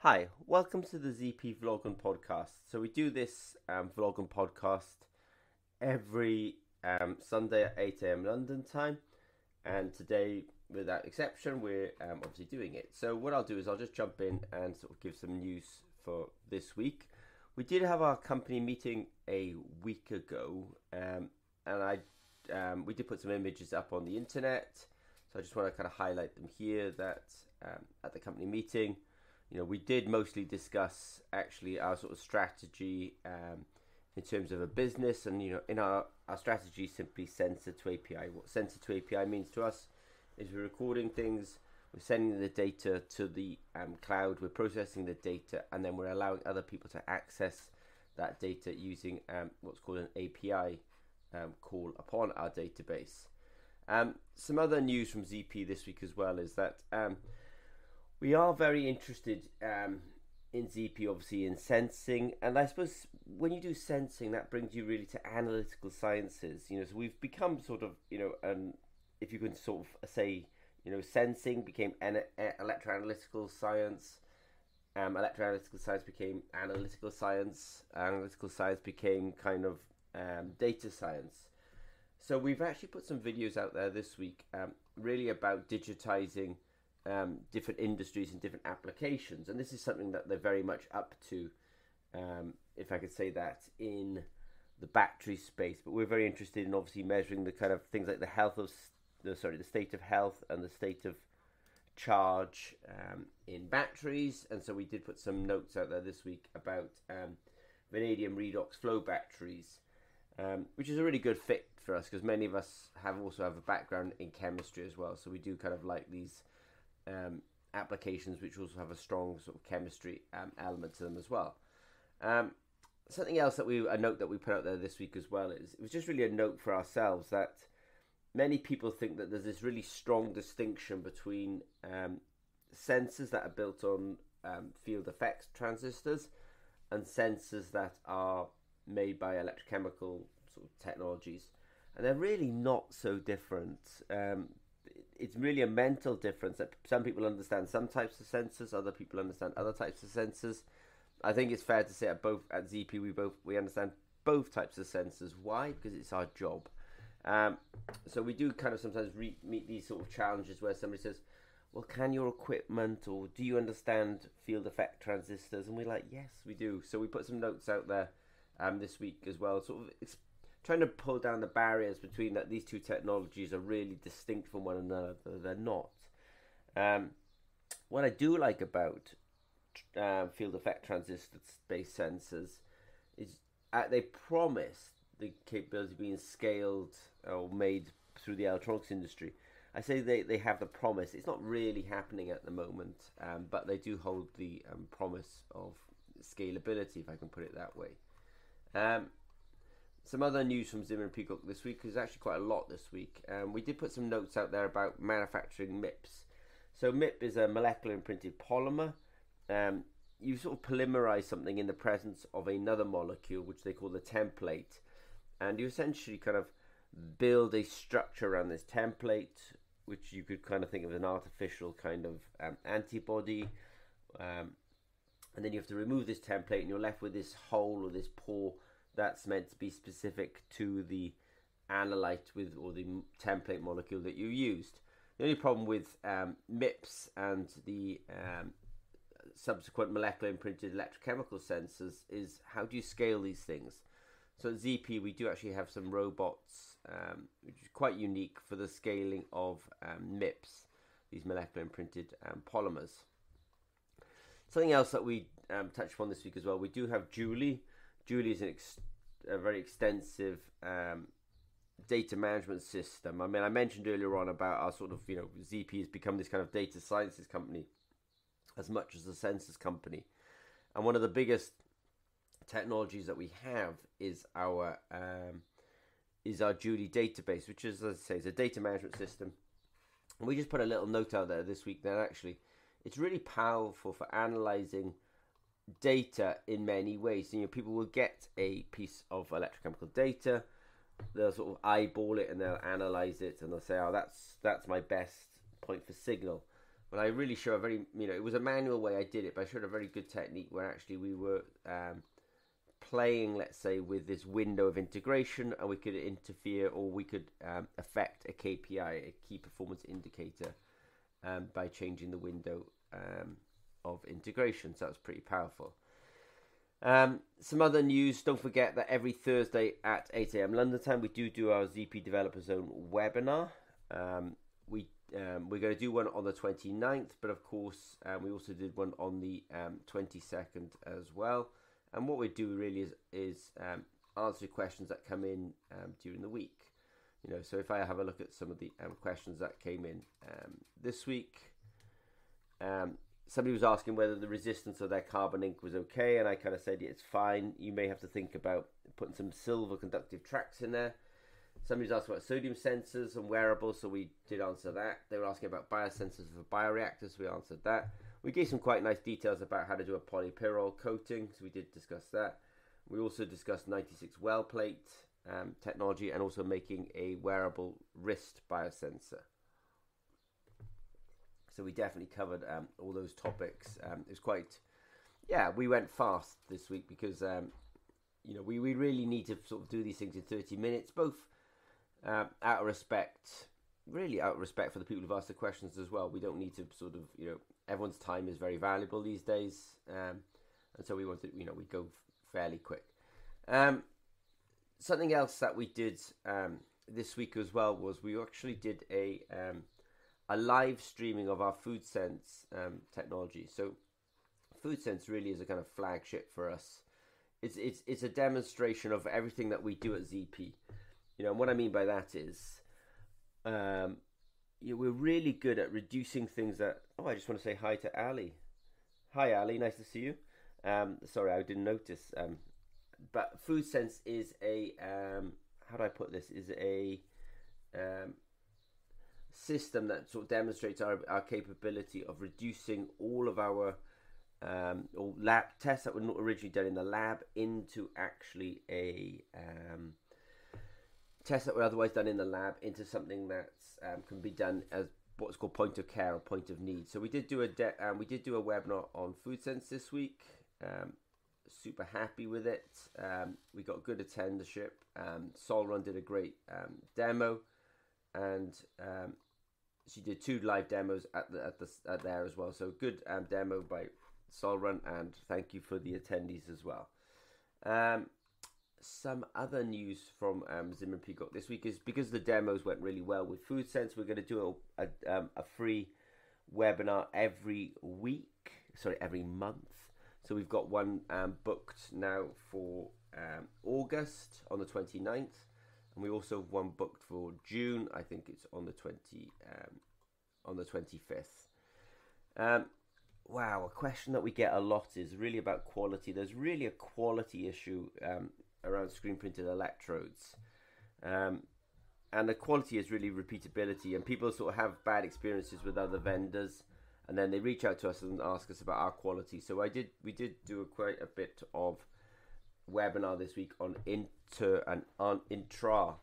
Hi, welcome to the ZP Vlog and Podcast. So we do this um, vlog and podcast every um, Sunday at 8 a.m. London time, and today, without exception, we're um, obviously doing it. So what I'll do is I'll just jump in and sort of give some news for this week. We did have our company meeting a week ago, um, and I um, we did put some images up on the internet. So I just want to kind of highlight them here. That um, at the company meeting you know, we did mostly discuss actually our sort of strategy um, in terms of a business, and you know, in our our strategy, simply sensor to API. What sensor to API means to us is we're recording things, we're sending the data to the um, cloud, we're processing the data, and then we're allowing other people to access that data using um, what's called an API um, call upon our database. Um, some other news from ZP this week as well is that um, we are very interested um, in ZP, obviously, in sensing. And I suppose when you do sensing, that brings you really to analytical sciences. You know, so we've become sort of, you know, um, if you can sort of say, you know, sensing became an- electroanalytical science. Um, electroanalytical science became analytical science. Analytical science became kind of um, data science. So we've actually put some videos out there this week, um, really about digitizing um, different industries and different applications. And this is something that they're very much up to, um, if I could say that, in the battery space. But we're very interested in obviously measuring the kind of things like the health of the sorry the state of health and the state of charge um, in batteries. And so we did put some notes out there this week about um, vanadium redox flow batteries. Um, which is a really good fit for us because many of us have also have a background in chemistry as well. So we do kind of like these um, applications which also have a strong sort of chemistry um, element to them as well. Um, something else that we a note that we put out there this week as well is it was just really a note for ourselves that many people think that there's this really strong distinction between um, sensors that are built on um, field effects transistors and sensors that are made by electrochemical sort of technologies and they're really not so different um, it's really a mental difference that some people understand some types of sensors, other people understand other types of sensors. I think it's fair to say at both at ZP we both we understand both types of sensors. Why? Because it's our job. Um, so we do kind of sometimes re- meet these sort of challenges where somebody says, "Well, can your equipment or do you understand field effect transistors?" And we're like, "Yes, we do." So we put some notes out there um, this week as well, sort of trying to pull down the barriers between that these two technologies are really distinct from one another. They're not. Um, what I do like about uh, field effect transistor based sensors is uh, they promise the capability being scaled or made through the electronics industry. I say they, they have the promise. It's not really happening at the moment, um, but they do hold the um, promise of scalability, if I can put it that way. Um, some other news from Zimmer and Peacock this week is actually quite a lot this week. Um, we did put some notes out there about manufacturing MIPS. So MIP is a molecular imprinted polymer. Um, you sort of polymerize something in the presence of another molecule, which they call the template, and you essentially kind of build a structure around this template, which you could kind of think of as an artificial kind of um, antibody. Um, and then you have to remove this template, and you're left with this hole or this pore that's meant to be specific to the analyte with or the template molecule that you used. The only problem with um, MIPS and the um, subsequent molecular imprinted electrochemical sensors is how do you scale these things? So at ZP, we do actually have some robots, um, which is quite unique for the scaling of um, MIPS, these molecular imprinted um, polymers. Something else that we um, touched upon this week as well, we do have Julie, Julie is ex- a very extensive um, data management system. I mean, I mentioned earlier on about our sort of, you know, ZP has become this kind of data sciences company as much as a sensors company. And one of the biggest technologies that we have is our um, is our Julie database, which is, as I say, is a data management system. And we just put a little note out there this week that actually it's really powerful for analyzing data in many ways. You know, people will get a piece of electrochemical data, they'll sort of eyeball it and they'll analyze it and they'll say, "Oh, that's that's my best point for signal." Well, I really show a very, you know, it was a manual way I did it, but I showed a very good technique where actually we were um, playing, let's say, with this window of integration, and we could interfere or we could um, affect a KPI, a key performance indicator, um, by changing the window um, of integration. So that's pretty powerful. Um, some other news. Don't forget that every Thursday at 8 a.m. London time, we do do our ZP Developer Zone webinar. Um, we um, we're going to do one on the 29th, but of course, um, we also did one on the 22nd um, as well. And what we do really is is um, answer questions that come in during the week. You know, so if I have a look at some of the questions that came in this week, um, somebody was asking whether the resistance of their carbon ink was okay, and I kind of said it's fine. You may have to think about putting some silver conductive tracks in there. Somebody's asking about sodium sensors and wearables, so we did answer that. They were asking about biosensors for bioreactors, so we answered that. We gave some quite nice details about how to do a polypyrrole coating, so we did discuss that. We also discussed 96 well plate um, technology and also making a wearable wrist biosensor. So we definitely covered um, all those topics. Um, it was quite, yeah, we went fast this week because, um, you know, we, we really need to sort of do these things in 30 minutes, both um, out of respect, really out of respect for the people who've asked the questions as well. We don't need to sort of, you know, everyone's time is very valuable these days. Um, and so we wanted, you know, we go fairly quick. Um, something else that we did this week as well was we actually did a a live streaming of our FoodSense um, technology. So food sense really is a kind of flagship for us. It's it's it's a demonstration of everything that we do at ZP. You know, and what I mean by that is, um, you know, we're really good at reducing things that. Oh, I just want to say hi to Ali. Hi, Ali. Nice to see you. Um, sorry, I didn't notice. Um, but food sense is a um, how do I put this? Is a um, system that sort of demonstrates our, our capability of reducing all of our um, or lab tests that were not originally done in the lab into actually a um, test that were otherwise done in the lab into something that um, can be done as what's called point of care or point of need. So we did do a de- um, we did do a webinar on FoodSense this week. Um, super happy with it. Um, we got good attendership. Um, Solrun did a great um, demo, and um, she did two live demos at the at the at there as well. So good um, demo by Solrun, and thank you for the attendees as well. Um, some other news from um, Zimmer Peacock this week is because the demos went really well with Food Sense, We're going to do a a, um, a free webinar every week. Sorry, every month. So we've got one um, booked now for um, August on the 29th and we also have one booked for June. I think it's on the twenty um, on the twenty fifth. Um, wow, a question that we get a lot is really about quality. There's really a quality issue um, around screen printed electrodes. Um, and the quality is really repeatability, and people sort of have bad experiences with other vendors, and then they reach out to us and ask us about our quality. So I did, we did do a, quite a bit of webinar this week on inter and on intra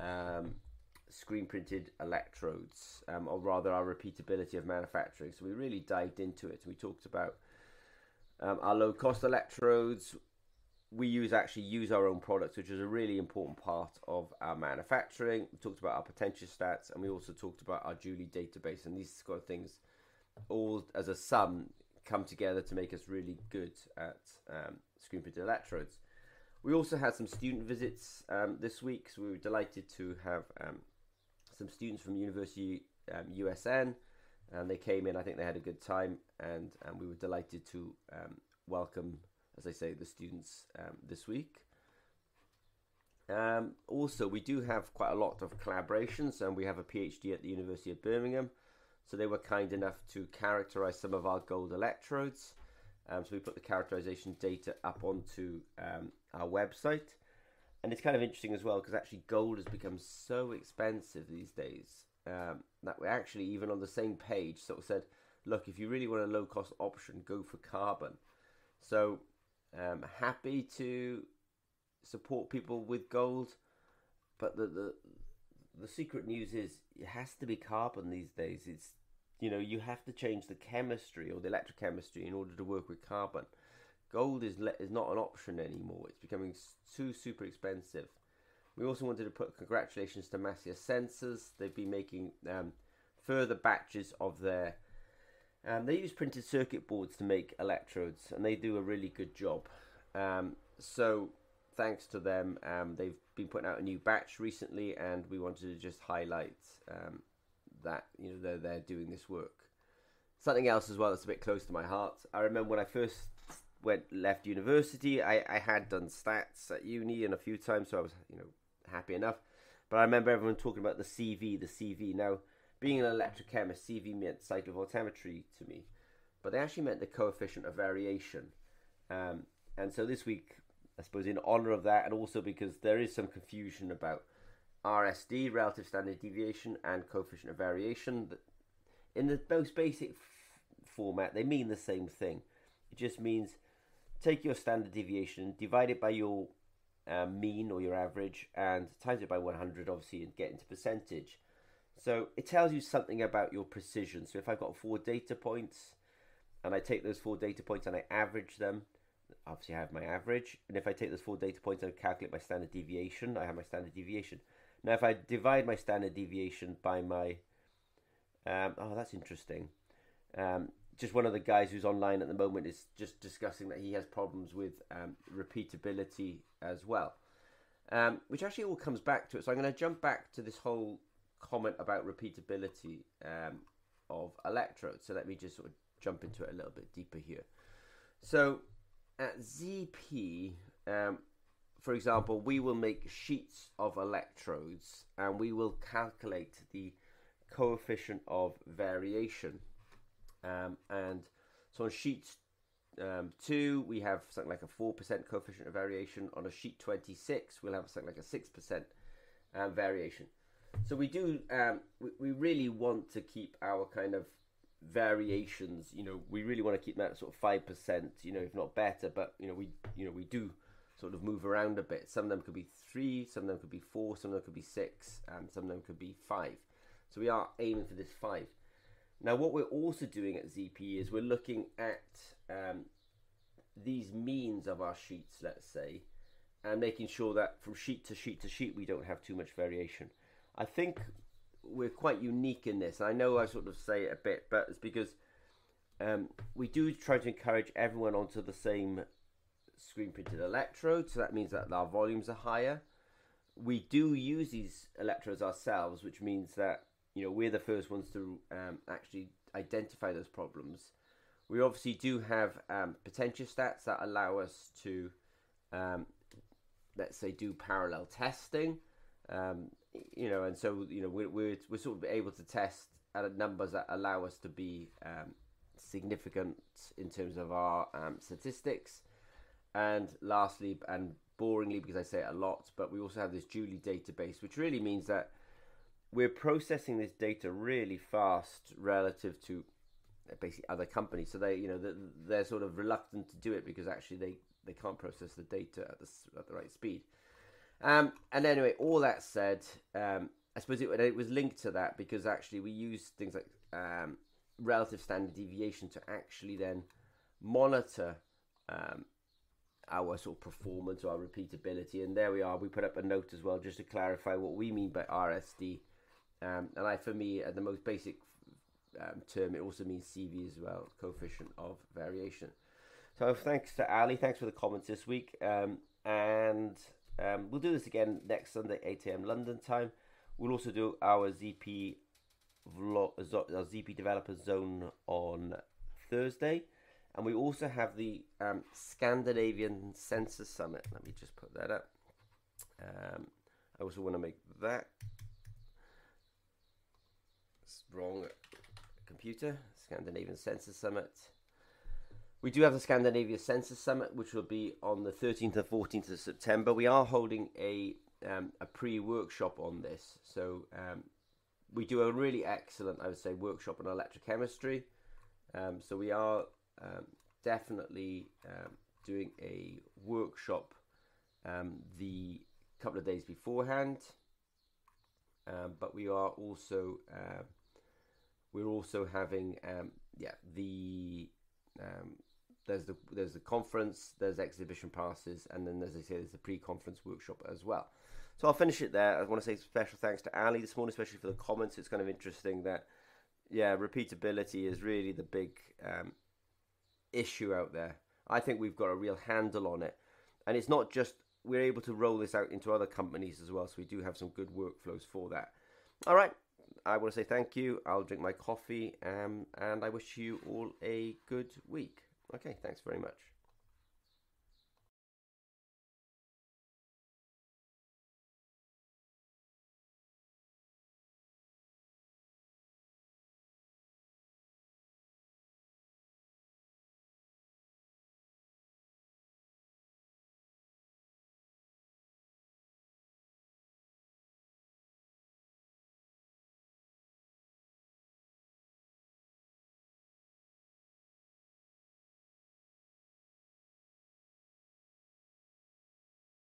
um, screen printed electrodes, um, or rather our repeatability of manufacturing. So we really dived into it. We talked about um, our low cost electrodes. We use actually use our own products, which is a really important part of our manufacturing. We talked about our potentiostats, and we also talked about our Julie database. And these sort of things, all as a sum, come together to make us really good at um, screen printed electrodes. We also had some student visits um, this week, so we were delighted to have um, some students from University um, USN, and they came in. I think they had a good time, and, and we were delighted to um, welcome, as I say, the students um, this week. Um, also, we do have quite a lot of collaborations, and we have a PhD at the University of Birmingham. So they were kind enough to characterize some of our gold electrodes. Um, so we put the characterization data up onto um, our website. And it's kind of interesting as well because actually gold has become so expensive these days um, that we actually, even on the same page, sort of said, look, if you really want a low cost option, go for carbon. So um, happy to support people with gold, but the, the the secret news is it has to be carbon these days. It's you know you have to change the chemistry or the electrochemistry in order to work with carbon. Gold is le- is not an option anymore. It's becoming too super expensive. We also wanted to put congratulations to Massey Sensors. They've been making um, further batches of their. Um, they use printed circuit boards to make electrodes, and they do a really good job. Um, so thanks to them, um, they've been putting out a new batch recently, and we wanted to just highlight um, that you know they're they're doing this work. Something else as well that's a bit close to my heart. I remember when I first went left university, I, I had done stats at uni and a few times, so I was you know happy enough. But I remember everyone talking about the CV, the CV. Now, being an electrochemist, CV meant cyclovoltammetry to me, but they actually meant the coefficient of variation. Um, and so this week, I suppose, in honor of that, and also because there is some confusion about RSD, relative standard deviation, and coefficient of variation. In the most basic f- format, they mean the same thing. It just means take your standard deviation, divide it by your uh, mean or your average, and times it by 100, obviously, and get into percentage. So it tells you something about your precision. So if I've got four data points, and I take those four data points and I average them, obviously I have my average. And if I take those four data points and calculate my standard deviation, I have my standard deviation. Now, if I divide my standard deviation by my, um, oh, that's interesting. Um, just one of the guys who's online at the moment is just discussing that he has problems with um, repeatability as well, um, which actually all comes back to it. So I'm going to jump back to this whole comment about repeatability um, of electrodes. So let me just sort of jump into it a little bit deeper here. So at ZP, um, for example, we will make sheets of electrodes and we will calculate the coefficient of variation. Um, and so on sheet um, 2, we have something like a 4% coefficient of variation. On a sheet 26, we'll have something like a 6% um, variation. So we do, um, we, we really want to keep our kind of variations, you know, we really want to keep that sort of 5%, you know, if not better, but, you know, we, you know, we do sort of move around a bit. Some of them could be three, some of them could be four, some of them could be six, and some of them could be five. So we are aiming for this five. Now, what we're also doing at ZP is we're looking at um, these means of our sheets, let's say, and making sure that from sheet to sheet to sheet we don't have too much variation. I think we're quite unique in this. I know I sort of say it a bit, but it's because um, we do try to encourage everyone onto the same screen printed electrode, so that means that our volumes are higher. We do use these electrodes ourselves, which means that you know we're the first ones to um, actually identify those problems. We obviously do have um, potentiostats that allow us to, um, let's say, do parallel testing. Um, you know, and so you know we're, we're we're sort of able to test at numbers that allow us to be um, significant in terms of our um, statistics. And lastly, and boringly, because I say it a lot, but we also have this Julie database, which really means that we're processing this data really fast relative to basically other companies. So they, you know, they're sort of reluctant to do it because actually they, they can't process the data at the, at the right speed. Um, and anyway, all that said, um, I suppose it, it, was linked to that because actually we use things like um, relative standard deviation to actually then monitor um, our sort of performance or our repeatability. And there we are. We put up a note as well just to clarify what we mean by RSD. Um, and I, for me, at the most basic um, term, it also means CV as well, coefficient of variation. So thanks to Ali. Thanks for the comments this week. And um, we'll do this again next Sunday, 8 a.m. London time. We'll also do our ZP vlog, our ZP developer zone on Thursday. And we also have the um, Scandinavian Sensor Summit. Let me just put that up. Um, I also want to make that wrong computer. Scandinavian Sensor Summit. We do have the Scandinavia Sensor Summit, which will be on the 13th and 14th of September. We are holding a um, a pre-workshop on this, so um, we do a really excellent, I would say, workshop on electrochemistry. Um, so we are um, definitely um, doing a workshop um, the couple of days beforehand, but we are also we're also having yeah the um, there's the there's the conference, there's exhibition passes, and then as I say, there's the pre-conference workshop as well. So I'll finish it there. I want to say special thanks to Ali this morning, especially for the comments. It's kind of interesting that yeah, repeatability is really the big um, issue out there. I think we've got a real handle on it, and it's not just we're able to roll this out into other companies as well. So we do have some good workflows for that. All right, I want to say thank you. I'll drink my coffee, um, and I wish you all a good week. Okay, thanks very much.